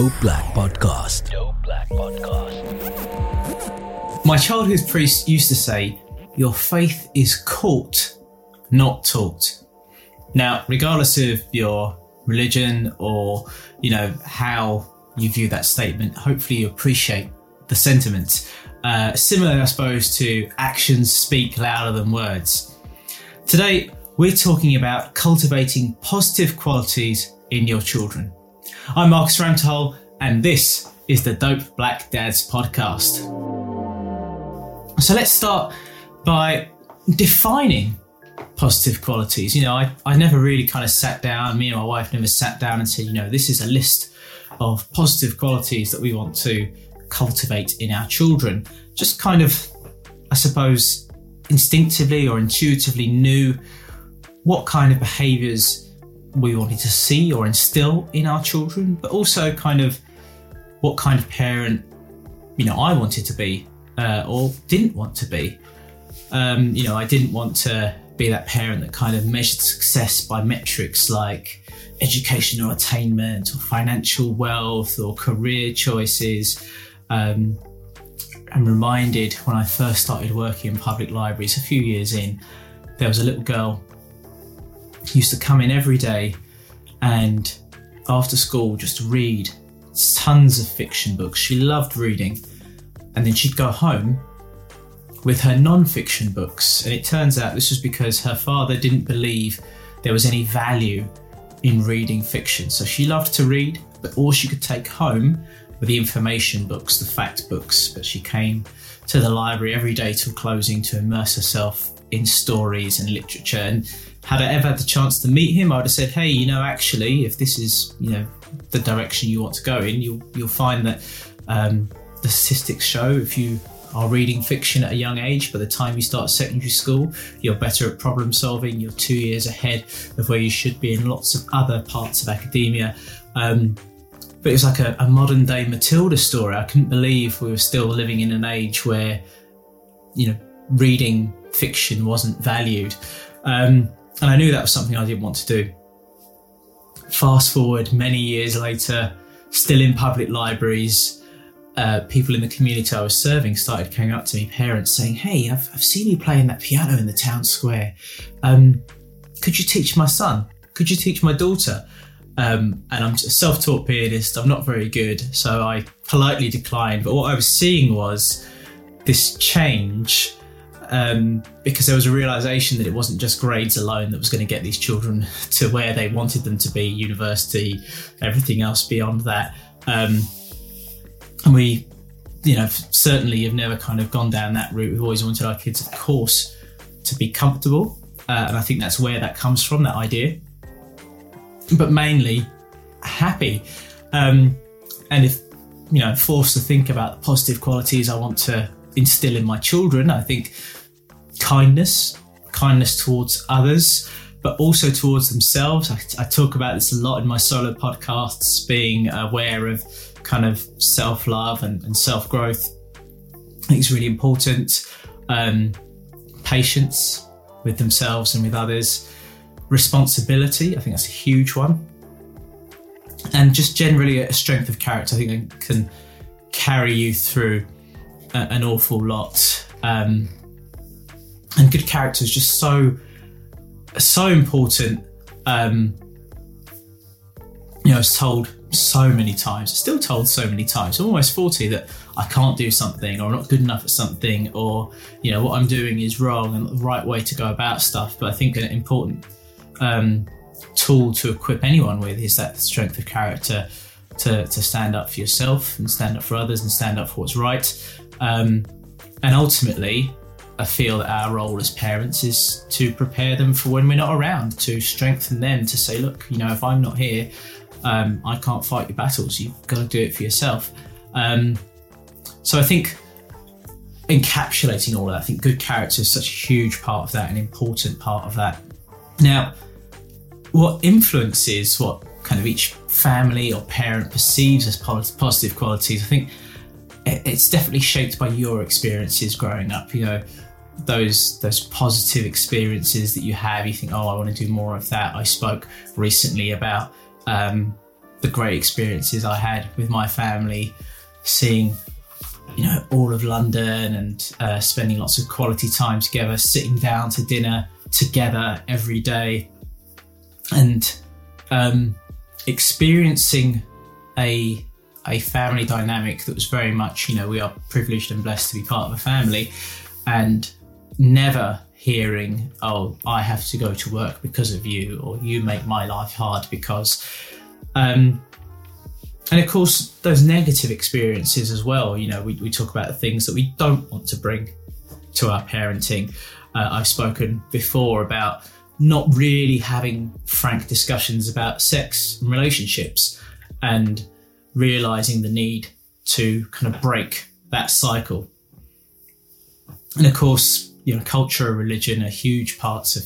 Dope Black Podcast. Dope Black Podcast. My childhood priest used to say, Your faith is caught, not taught. Now, regardless of your religion or, you know, how you view that statement, hopefully you appreciate the sentiment. Uh, similar, I suppose, to actions speak louder than words. Today, we're talking about cultivating positive qualities in your children. I'm Marcus Ramtol, and this is the Dope Black Dads podcast. So let's start by defining positive qualities. You know, I, I never really kind of sat down, me and my wife never sat down and said, you know, this is a list of positive qualities that we want to cultivate in our children. Just kind of, I suppose, instinctively or intuitively knew what kind of behaviors we wanted to see or instill in our children, but also kind of what kind of parent, you know, I wanted to be uh, or didn't want to be. Um, you know, I didn't want to be that parent that kind of measured success by metrics like educational attainment or financial wealth or career choices. Um, I'm reminded when I first started working in public libraries a few years in, there was a little girl used to come in every day and after school just read tons of fiction books. She loved reading. And then she'd go home with her non fiction books. And it turns out this was because her father didn't believe there was any value in reading fiction. So she loved to read, but all she could take home were the information books, the fact books. But she came to the library every day till closing to immerse herself in stories and literature. And had I ever had the chance to meet him, I would have said, "Hey, you know, actually, if this is you know the direction you want to go in, you'll you'll find that um, the statistics show if you are reading fiction at a young age, by the time you start secondary school, you're better at problem solving. You're two years ahead of where you should be in lots of other parts of academia." Um, but it was like a, a modern day Matilda story. I couldn't believe we were still living in an age where, you know, reading fiction wasn't valued. Um, and I knew that was something I didn't want to do. Fast forward many years later, still in public libraries, uh, people in the community I was serving started coming up to me, parents saying, Hey, I've, I've seen you playing that piano in the town square. Um, could you teach my son? Could you teach my daughter? Um, and I'm a self taught pianist, I'm not very good, so I politely declined. But what I was seeing was this change um, because there was a realization that it wasn't just grades alone that was going to get these children to where they wanted them to be, university, everything else beyond that. Um, and we, you know, certainly have never kind of gone down that route. We've always wanted our kids, of course, to be comfortable. Uh, and I think that's where that comes from, that idea. But mainly happy. Um, and if, you know, forced to think about the positive qualities I want to instill in my children, I think kindness, kindness towards others, but also towards themselves. I, I, talk about this a lot in my solo podcasts, being aware of kind of self love and, and self growth. I think it's really important. Um, patience with themselves and with others. responsibility. I think that's a huge one. And just generally a strength of character, I think can carry you through a, an awful lot. Um, and good character is just so so important. Um, you know, it's told so many times, still told so many times. I'm almost 40 that I can't do something or I'm not good enough at something or, you know, what I'm doing is wrong and the right way to go about stuff. But I think an important um, tool to equip anyone with is that strength of character to, to stand up for yourself and stand up for others and stand up for what's right. Um, and ultimately, I feel that our role as parents is to prepare them for when we're not around, to strengthen them, to say, look, you know, if I'm not here, um, I can't fight your battles. You've got to do it for yourself. Um, so I think encapsulating all of that, I think good character is such a huge part of that, an important part of that. Now, what influences what kind of each family or parent perceives as positive qualities, I think it's definitely shaped by your experiences growing up. You know, those those positive experiences that you have you think oh i want to do more of that. I spoke recently about um, the great experiences i had with my family seeing you know all of london and uh, spending lots of quality time together sitting down to dinner together every day and um, experiencing a a family dynamic that was very much you know we are privileged and blessed to be part of a family and never hearing, oh, I have to go to work because of you, or you make my life hard because. Um, and of course, those negative experiences as well. You know, we, we talk about the things that we don't want to bring to our parenting. Uh, I've spoken before about not really having frank discussions about sex and relationships and realizing the need to kind of break that cycle. And of course, you know, culture, religion are huge parts of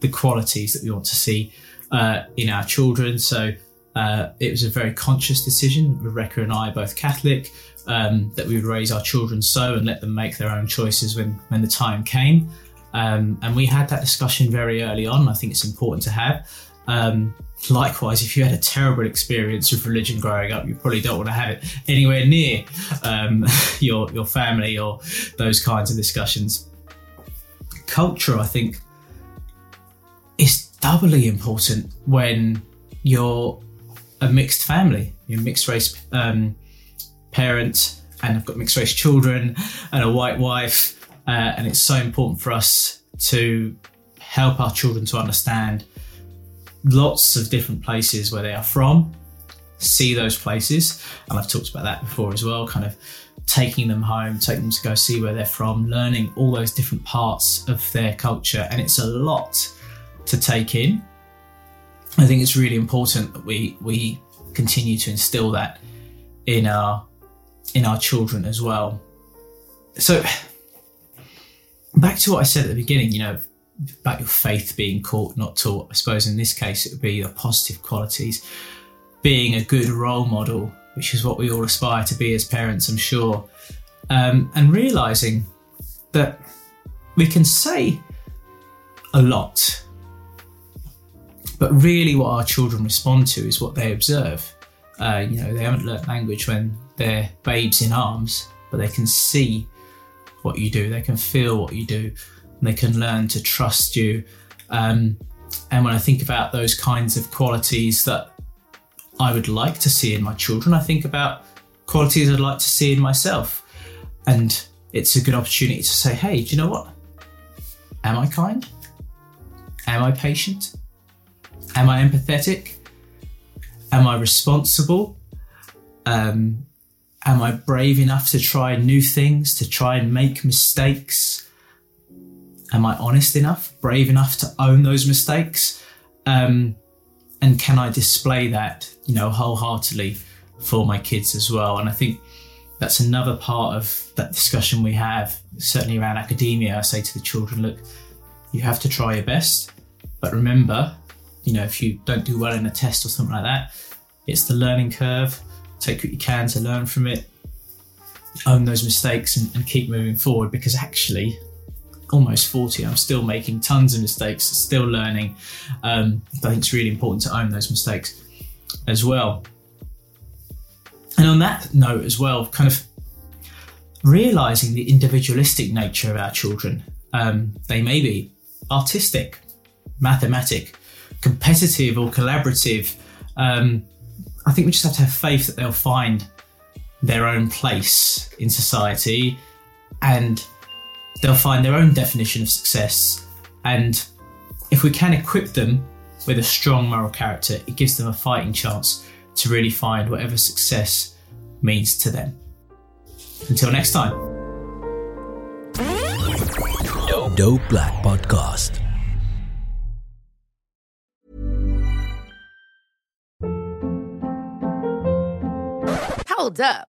the qualities that we want to see uh, in our children. So uh, it was a very conscious decision. Rebecca and I are both Catholic. Um, that we would raise our children so and let them make their own choices when when the time came. Um, and we had that discussion very early on. I think it's important to have. Um, likewise, if you had a terrible experience with religion growing up, you probably don't want to have it anywhere near um, your your family or those kinds of discussions culture, I think, is doubly important when you're a mixed family, you're mixed race um, parent, and I've got mixed race children and a white wife. Uh, and it's so important for us to help our children to understand lots of different places where they are from, see those places. And I've talked about that before as well, kind of taking them home, taking them to go see where they're from, learning all those different parts of their culture. And it's a lot to take in. I think it's really important that we we continue to instill that in our in our children as well. So back to what I said at the beginning, you know, about your faith being caught, not taught. I suppose in this case it would be the positive qualities, being a good role model which is what we all aspire to be as parents, I'm sure. Um, and realizing that we can say a lot, but really what our children respond to is what they observe. Uh, you know, they haven't learnt language when they're babes in arms, but they can see what you do, they can feel what you do, and they can learn to trust you. Um, and when I think about those kinds of qualities that I would like to see in my children. I think about qualities I'd like to see in myself. And it's a good opportunity to say, hey, do you know what? Am I kind? Am I patient? Am I empathetic? Am I responsible? Um, am I brave enough to try new things, to try and make mistakes? Am I honest enough, brave enough to own those mistakes? Um, and can I display that, you know, wholeheartedly for my kids as well? And I think that's another part of that discussion we have, certainly around academia. I say to the children, look, you have to try your best, but remember, you know, if you don't do well in a test or something like that, it's the learning curve. Take what you can to learn from it, own those mistakes, and, and keep moving forward because actually, almost 40. I'm still making tons of mistakes, still learning. Um, I think it's really important to own those mistakes as well. And on that note, as well, kind of realizing the individualistic nature of our children. Um, they may be artistic, mathematic, competitive, or collaborative. Um, I think we just have to have faith that they'll find their own place in society and they'll find their own definition of success. And if we can equip them with a strong moral character, it gives them a fighting chance to really find whatever success means to them. Until next time. Dope Black Podcast. Hold up.